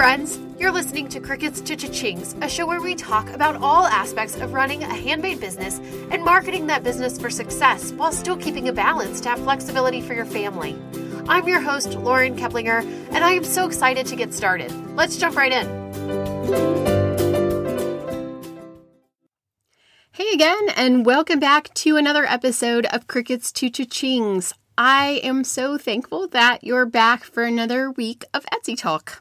friends. You're listening to Crickets to Cha-Chings, a show where we talk about all aspects of running a handmade business and marketing that business for success while still keeping a balance to have flexibility for your family. I'm your host, Lauren Keplinger, and I am so excited to get started. Let's jump right in. Hey again, and welcome back to another episode of Crickets to Cha-Chings. I am so thankful that you're back for another week of Etsy Talk.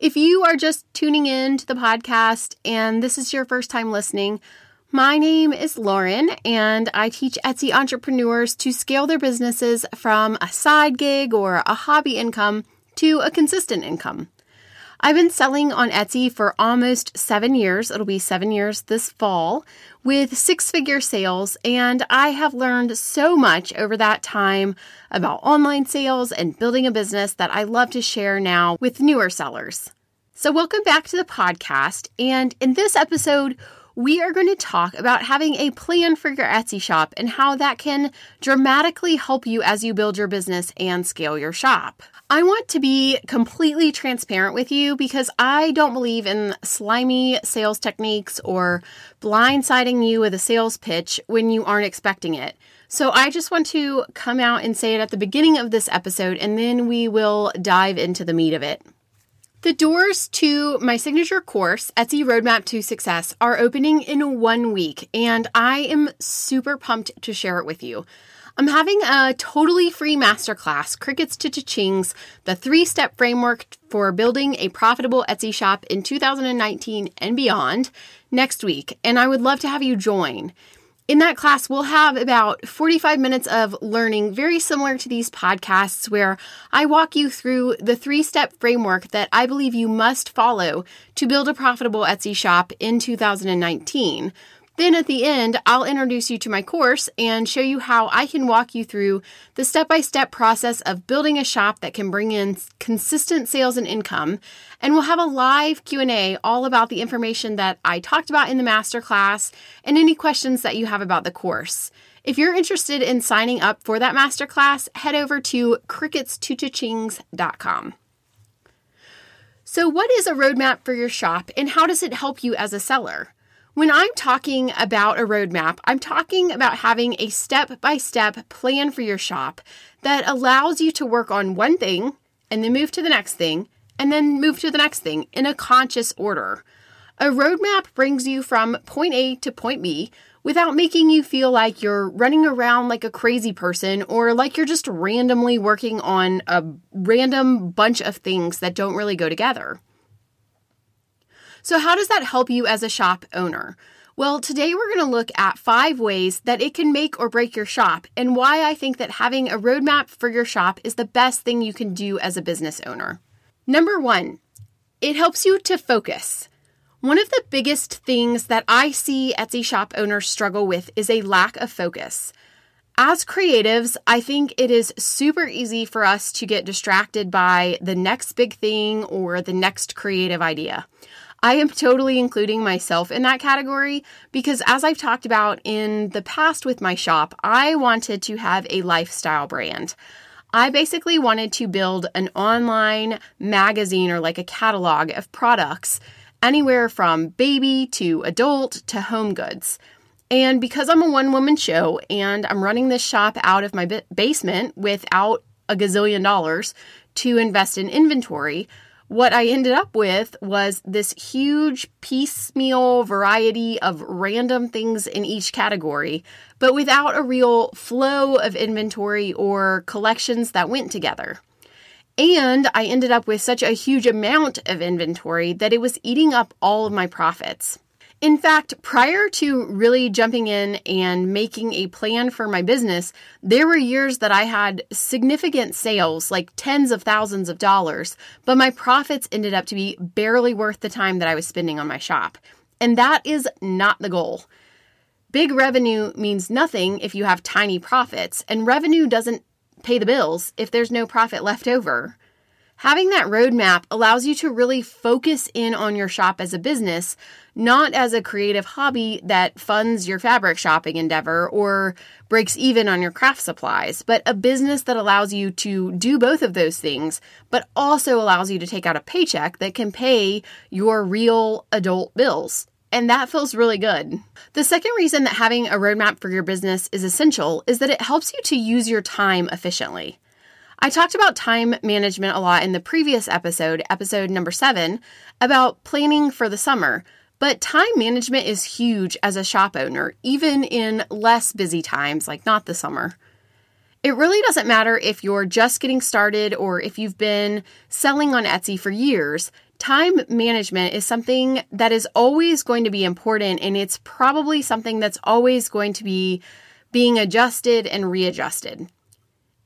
If you are just tuning in to the podcast and this is your first time listening, my name is Lauren, and I teach Etsy entrepreneurs to scale their businesses from a side gig or a hobby income to a consistent income. I've been selling on Etsy for almost seven years. It'll be seven years this fall with six figure sales, and I have learned so much over that time about online sales and building a business that I love to share now with newer sellers. So, welcome back to the podcast. And in this episode, we are going to talk about having a plan for your Etsy shop and how that can dramatically help you as you build your business and scale your shop. I want to be completely transparent with you because I don't believe in slimy sales techniques or blindsiding you with a sales pitch when you aren't expecting it. So I just want to come out and say it at the beginning of this episode and then we will dive into the meat of it. The doors to my signature course, Etsy Roadmap to Success, are opening in one week, and I am super pumped to share it with you. I'm having a totally free masterclass, Crickets to Cha-Chings, the three step framework for building a profitable Etsy shop in 2019 and beyond, next week, and I would love to have you join. In that class, we'll have about 45 minutes of learning, very similar to these podcasts, where I walk you through the three step framework that I believe you must follow to build a profitable Etsy shop in 2019. Then at the end, I'll introduce you to my course and show you how I can walk you through the step by step process of building a shop that can bring in consistent sales and income. And we'll have a live Q&A all about the information that I talked about in the masterclass and any questions that you have about the course. If you're interested in signing up for that masterclass, head over to cricketstochachings.com. So, what is a roadmap for your shop and how does it help you as a seller? When I'm talking about a roadmap, I'm talking about having a step by step plan for your shop that allows you to work on one thing and then move to the next thing and then move to the next thing in a conscious order. A roadmap brings you from point A to point B without making you feel like you're running around like a crazy person or like you're just randomly working on a random bunch of things that don't really go together. So, how does that help you as a shop owner? Well, today we're going to look at five ways that it can make or break your shop and why I think that having a roadmap for your shop is the best thing you can do as a business owner. Number one, it helps you to focus. One of the biggest things that I see Etsy shop owners struggle with is a lack of focus. As creatives, I think it is super easy for us to get distracted by the next big thing or the next creative idea. I am totally including myself in that category because, as I've talked about in the past with my shop, I wanted to have a lifestyle brand. I basically wanted to build an online magazine or like a catalog of products, anywhere from baby to adult to home goods. And because I'm a one woman show and I'm running this shop out of my basement without a gazillion dollars to invest in inventory, what I ended up with was this huge piecemeal variety of random things in each category, but without a real flow of inventory or collections that went together. And I ended up with such a huge amount of inventory that it was eating up all of my profits. In fact, prior to really jumping in and making a plan for my business, there were years that I had significant sales, like tens of thousands of dollars, but my profits ended up to be barely worth the time that I was spending on my shop. And that is not the goal. Big revenue means nothing if you have tiny profits, and revenue doesn't pay the bills if there's no profit left over. Having that roadmap allows you to really focus in on your shop as a business, not as a creative hobby that funds your fabric shopping endeavor or breaks even on your craft supplies, but a business that allows you to do both of those things, but also allows you to take out a paycheck that can pay your real adult bills. And that feels really good. The second reason that having a roadmap for your business is essential is that it helps you to use your time efficiently. I talked about time management a lot in the previous episode, episode number seven, about planning for the summer. But time management is huge as a shop owner, even in less busy times, like not the summer. It really doesn't matter if you're just getting started or if you've been selling on Etsy for years. Time management is something that is always going to be important, and it's probably something that's always going to be being adjusted and readjusted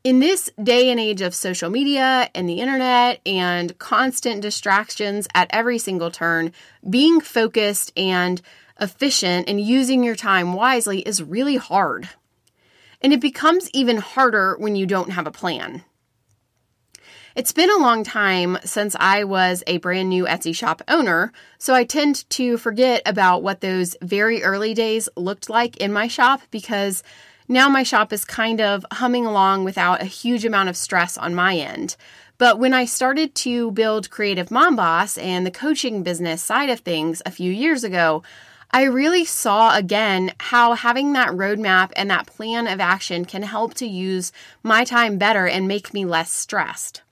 in this day and age of social media and the internet and constant distractions at every single turn, being focused and efficient and using your time wisely is really hard. And it becomes even harder when you don't have a plan. It's been a long time since I was a brand new Etsy shop owner, so I tend to forget about what those very early days looked like in my shop because now my shop is kind of humming along without a huge amount of stress on my end. But when I started to build Creative Mom Boss and the coaching business side of things a few years ago, I really saw again how having that roadmap and that plan of action can help to use my time better and make me less stressed.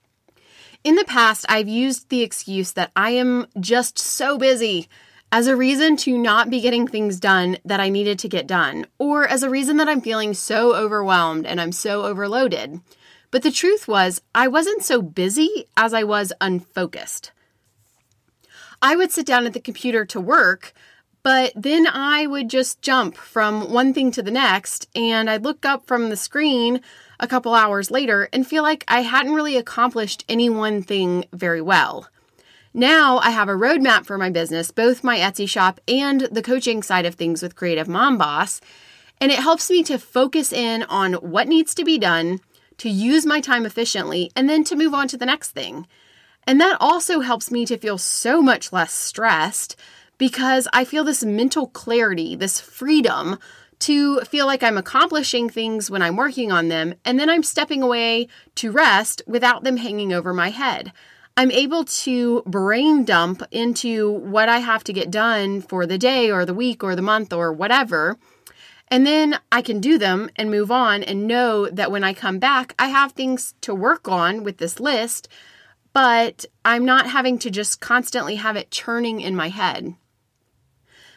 In the past, I've used the excuse that I am just so busy as a reason to not be getting things done that I needed to get done, or as a reason that I'm feeling so overwhelmed and I'm so overloaded. But the truth was, I wasn't so busy as I was unfocused. I would sit down at the computer to work, but then I would just jump from one thing to the next, and I'd look up from the screen a couple hours later and feel like I hadn't really accomplished any one thing very well. Now I have a roadmap for my business, both my Etsy shop and the coaching side of things with Creative Mom Boss. And it helps me to focus in on what needs to be done, to use my time efficiently, and then to move on to the next thing. And that also helps me to feel so much less stressed because I feel this mental clarity, this freedom to feel like I'm accomplishing things when I'm working on them, and then I'm stepping away to rest without them hanging over my head. I'm able to brain dump into what I have to get done for the day or the week or the month or whatever. And then I can do them and move on and know that when I come back, I have things to work on with this list, but I'm not having to just constantly have it churning in my head.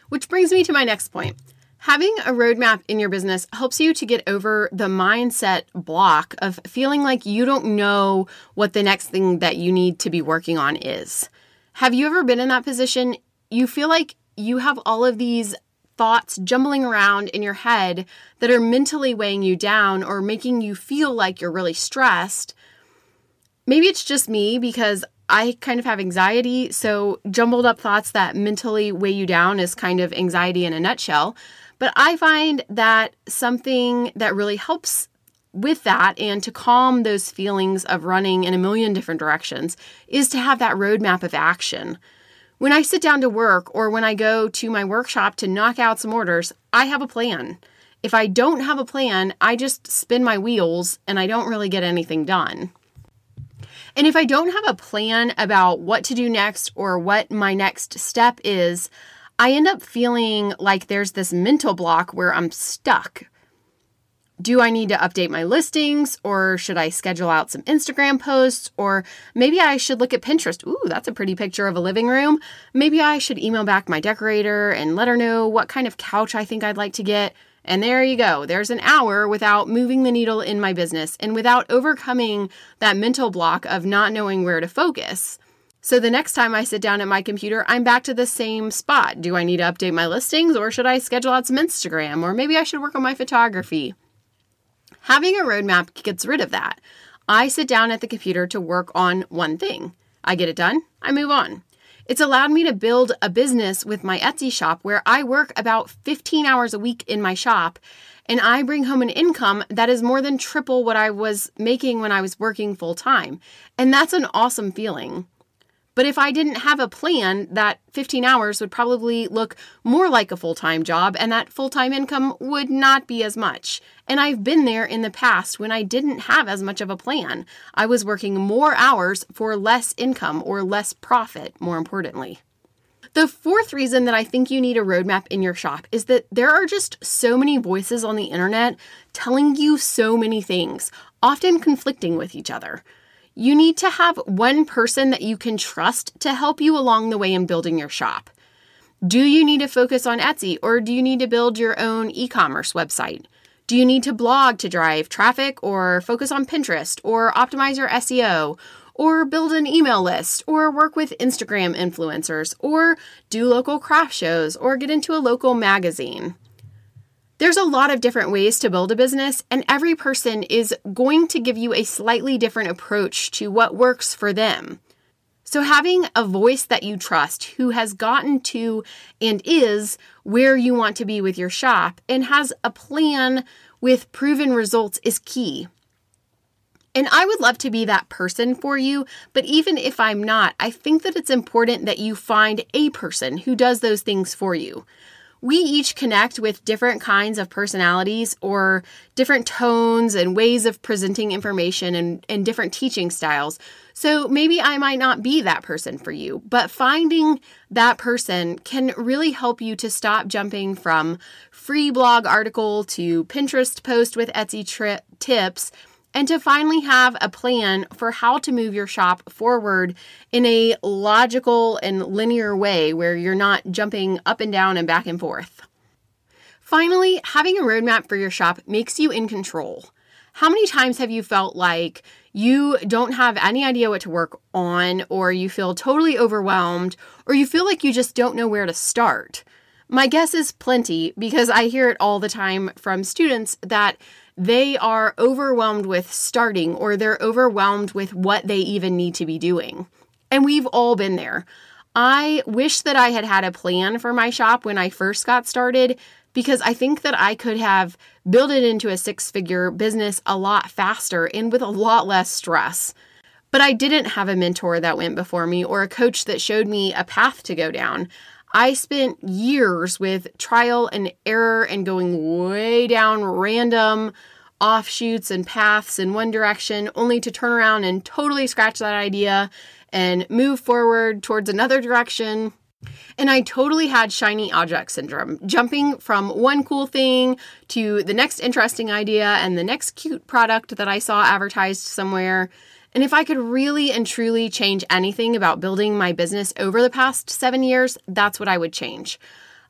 Which brings me to my next point. Having a roadmap in your business helps you to get over the mindset block of feeling like you don't know what the next thing that you need to be working on is. Have you ever been in that position? You feel like you have all of these thoughts jumbling around in your head that are mentally weighing you down or making you feel like you're really stressed. Maybe it's just me because I kind of have anxiety, so jumbled up thoughts that mentally weigh you down is kind of anxiety in a nutshell. But I find that something that really helps with that and to calm those feelings of running in a million different directions is to have that roadmap of action. When I sit down to work or when I go to my workshop to knock out some orders, I have a plan. If I don't have a plan, I just spin my wheels and I don't really get anything done. And if I don't have a plan about what to do next or what my next step is, I end up feeling like there's this mental block where I'm stuck. Do I need to update my listings or should I schedule out some Instagram posts or maybe I should look at Pinterest? Ooh, that's a pretty picture of a living room. Maybe I should email back my decorator and let her know what kind of couch I think I'd like to get. And there you go. There's an hour without moving the needle in my business and without overcoming that mental block of not knowing where to focus. So the next time I sit down at my computer, I'm back to the same spot. Do I need to update my listings or should I schedule out some Instagram or maybe I should work on my photography? Having a roadmap gets rid of that. I sit down at the computer to work on one thing. I get it done, I move on. It's allowed me to build a business with my Etsy shop where I work about 15 hours a week in my shop and I bring home an income that is more than triple what I was making when I was working full time. And that's an awesome feeling. But if I didn't have a plan, that 15 hours would probably look more like a full time job, and that full time income would not be as much. And I've been there in the past when I didn't have as much of a plan. I was working more hours for less income or less profit, more importantly. The fourth reason that I think you need a roadmap in your shop is that there are just so many voices on the internet telling you so many things, often conflicting with each other. You need to have one person that you can trust to help you along the way in building your shop. Do you need to focus on Etsy or do you need to build your own e commerce website? Do you need to blog to drive traffic or focus on Pinterest or optimize your SEO or build an email list or work with Instagram influencers or do local craft shows or get into a local magazine? There's a lot of different ways to build a business, and every person is going to give you a slightly different approach to what works for them. So, having a voice that you trust who has gotten to and is where you want to be with your shop and has a plan with proven results is key. And I would love to be that person for you, but even if I'm not, I think that it's important that you find a person who does those things for you we each connect with different kinds of personalities or different tones and ways of presenting information and, and different teaching styles. So maybe I might not be that person for you, but finding that person can really help you to stop jumping from free blog article to Pinterest post with Etsy tri- tips and to finally have a plan for how to move your shop forward in a logical and linear way where you're not jumping up and down and back and forth. Finally, having a roadmap for your shop makes you in control. How many times have you felt like you don't have any idea what to work on, or you feel totally overwhelmed, or you feel like you just don't know where to start? My guess is plenty because I hear it all the time from students that they are overwhelmed with starting or they're overwhelmed with what they even need to be doing. And we've all been there. I wish that I had had a plan for my shop when I first got started because I think that I could have built it into a six figure business a lot faster and with a lot less stress. But I didn't have a mentor that went before me or a coach that showed me a path to go down. I spent years with trial and error and going way down random offshoots and paths in one direction, only to turn around and totally scratch that idea and move forward towards another direction. And I totally had shiny object syndrome, jumping from one cool thing to the next interesting idea and the next cute product that I saw advertised somewhere. And if I could really and truly change anything about building my business over the past seven years, that's what I would change.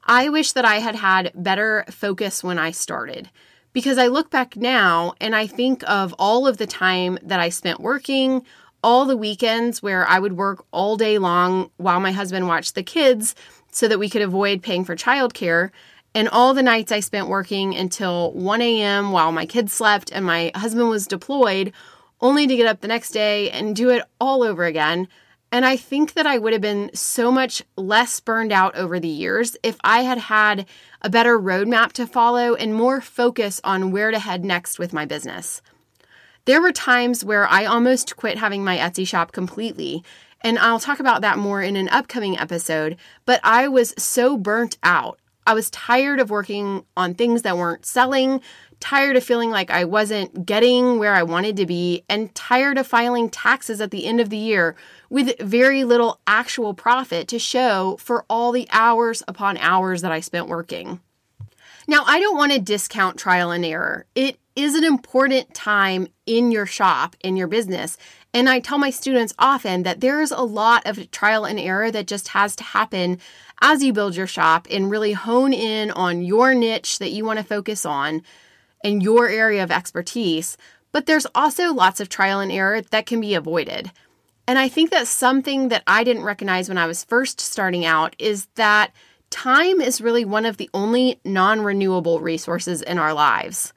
I wish that I had had better focus when I started because I look back now and I think of all of the time that I spent working, all the weekends where I would work all day long while my husband watched the kids so that we could avoid paying for childcare. And all the nights I spent working until 1 a.m. while my kids slept and my husband was deployed, only to get up the next day and do it all over again. And I think that I would have been so much less burned out over the years if I had had a better roadmap to follow and more focus on where to head next with my business. There were times where I almost quit having my Etsy shop completely, and I'll talk about that more in an upcoming episode, but I was so burnt out. I was tired of working on things that weren't selling, tired of feeling like I wasn't getting where I wanted to be, and tired of filing taxes at the end of the year with very little actual profit to show for all the hours upon hours that I spent working. Now, I don't want to discount trial and error. It is an important time in your shop, in your business. And I tell my students often that there's a lot of trial and error that just has to happen as you build your shop and really hone in on your niche that you want to focus on in your area of expertise, but there's also lots of trial and error that can be avoided. And I think that something that I didn't recognize when I was first starting out is that time is really one of the only non renewable resources in our lives.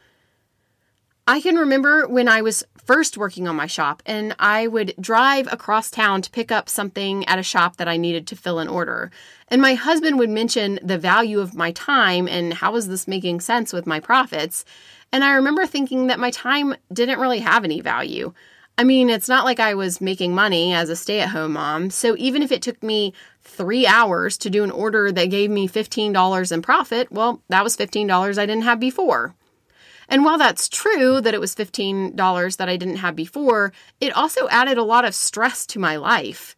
I can remember when I was first working on my shop, and I would drive across town to pick up something at a shop that I needed to fill an order. And my husband would mention the value of my time and how is this making sense with my profits. And I remember thinking that my time didn't really have any value. I mean, it's not like I was making money as a stay at home mom. So even if it took me three hours to do an order that gave me $15 in profit, well, that was $15 I didn't have before. And while that's true that it was $15 that I didn't have before, it also added a lot of stress to my life.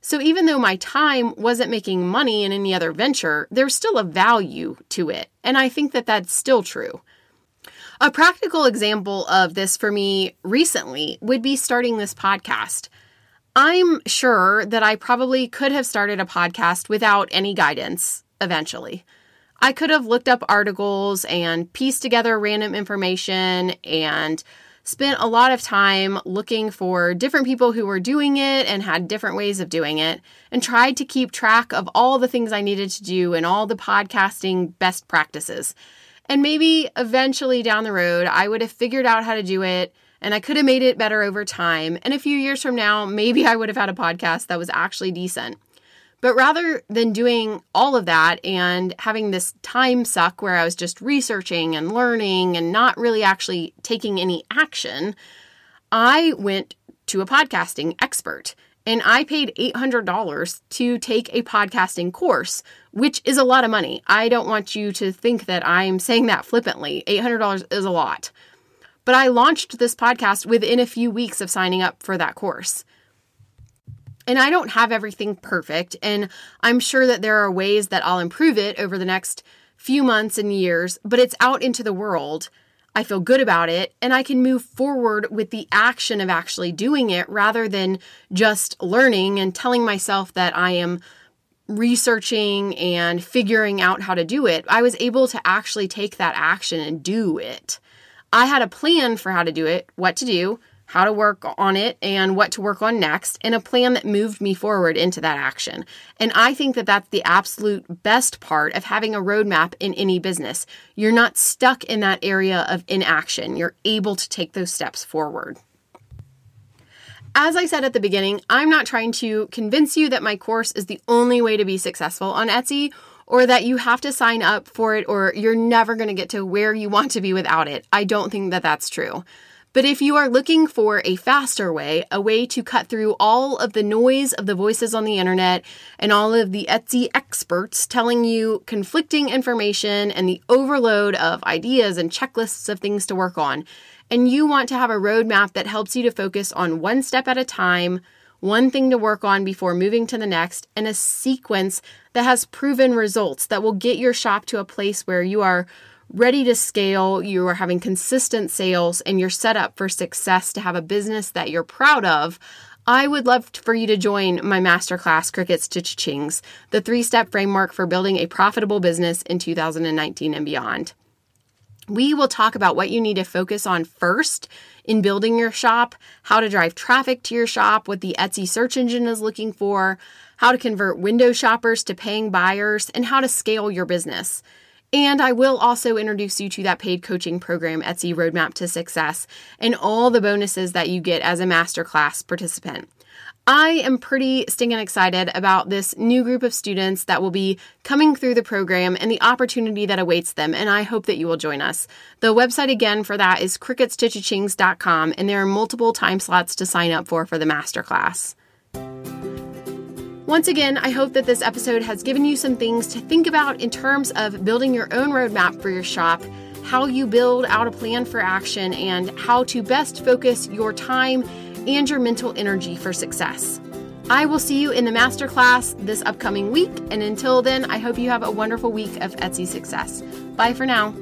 So even though my time wasn't making money in any other venture, there's still a value to it. And I think that that's still true. A practical example of this for me recently would be starting this podcast. I'm sure that I probably could have started a podcast without any guidance eventually. I could have looked up articles and pieced together random information and spent a lot of time looking for different people who were doing it and had different ways of doing it and tried to keep track of all the things I needed to do and all the podcasting best practices. And maybe eventually down the road, I would have figured out how to do it and I could have made it better over time. And a few years from now, maybe I would have had a podcast that was actually decent. But rather than doing all of that and having this time suck where I was just researching and learning and not really actually taking any action, I went to a podcasting expert and I paid $800 to take a podcasting course, which is a lot of money. I don't want you to think that I'm saying that flippantly. $800 is a lot. But I launched this podcast within a few weeks of signing up for that course. And I don't have everything perfect, and I'm sure that there are ways that I'll improve it over the next few months and years, but it's out into the world. I feel good about it and I can move forward with the action of actually doing it rather than just learning and telling myself that I am researching and figuring out how to do it. I was able to actually take that action and do it. I had a plan for how to do it, what to do, how to work on it and what to work on next, and a plan that moved me forward into that action. And I think that that's the absolute best part of having a roadmap in any business. You're not stuck in that area of inaction, you're able to take those steps forward. As I said at the beginning, I'm not trying to convince you that my course is the only way to be successful on Etsy or that you have to sign up for it or you're never going to get to where you want to be without it. I don't think that that's true. But if you are looking for a faster way, a way to cut through all of the noise of the voices on the internet and all of the Etsy experts telling you conflicting information and the overload of ideas and checklists of things to work on, and you want to have a roadmap that helps you to focus on one step at a time, one thing to work on before moving to the next, and a sequence that has proven results that will get your shop to a place where you are ready to scale, you are having consistent sales, and you're set up for success to have a business that you're proud of, I would love for you to join my masterclass, Crickets to Cha-Chings, the three step framework for building a profitable business in 2019 and beyond. We will talk about what you need to focus on first in building your shop, how to drive traffic to your shop, what the Etsy search engine is looking for, how to convert window shoppers to paying buyers, and how to scale your business. And I will also introduce you to that paid coaching program, Etsy Roadmap to Success, and all the bonuses that you get as a masterclass participant. I am pretty stinking excited about this new group of students that will be coming through the program and the opportunity that awaits them, and I hope that you will join us. The website again for that is cricketstochachings.com, and there are multiple time slots to sign up for for the masterclass. Once again, I hope that this episode has given you some things to think about in terms of building your own roadmap for your shop, how you build out a plan for action, and how to best focus your time and your mental energy for success. I will see you in the masterclass this upcoming week, and until then, I hope you have a wonderful week of Etsy success. Bye for now.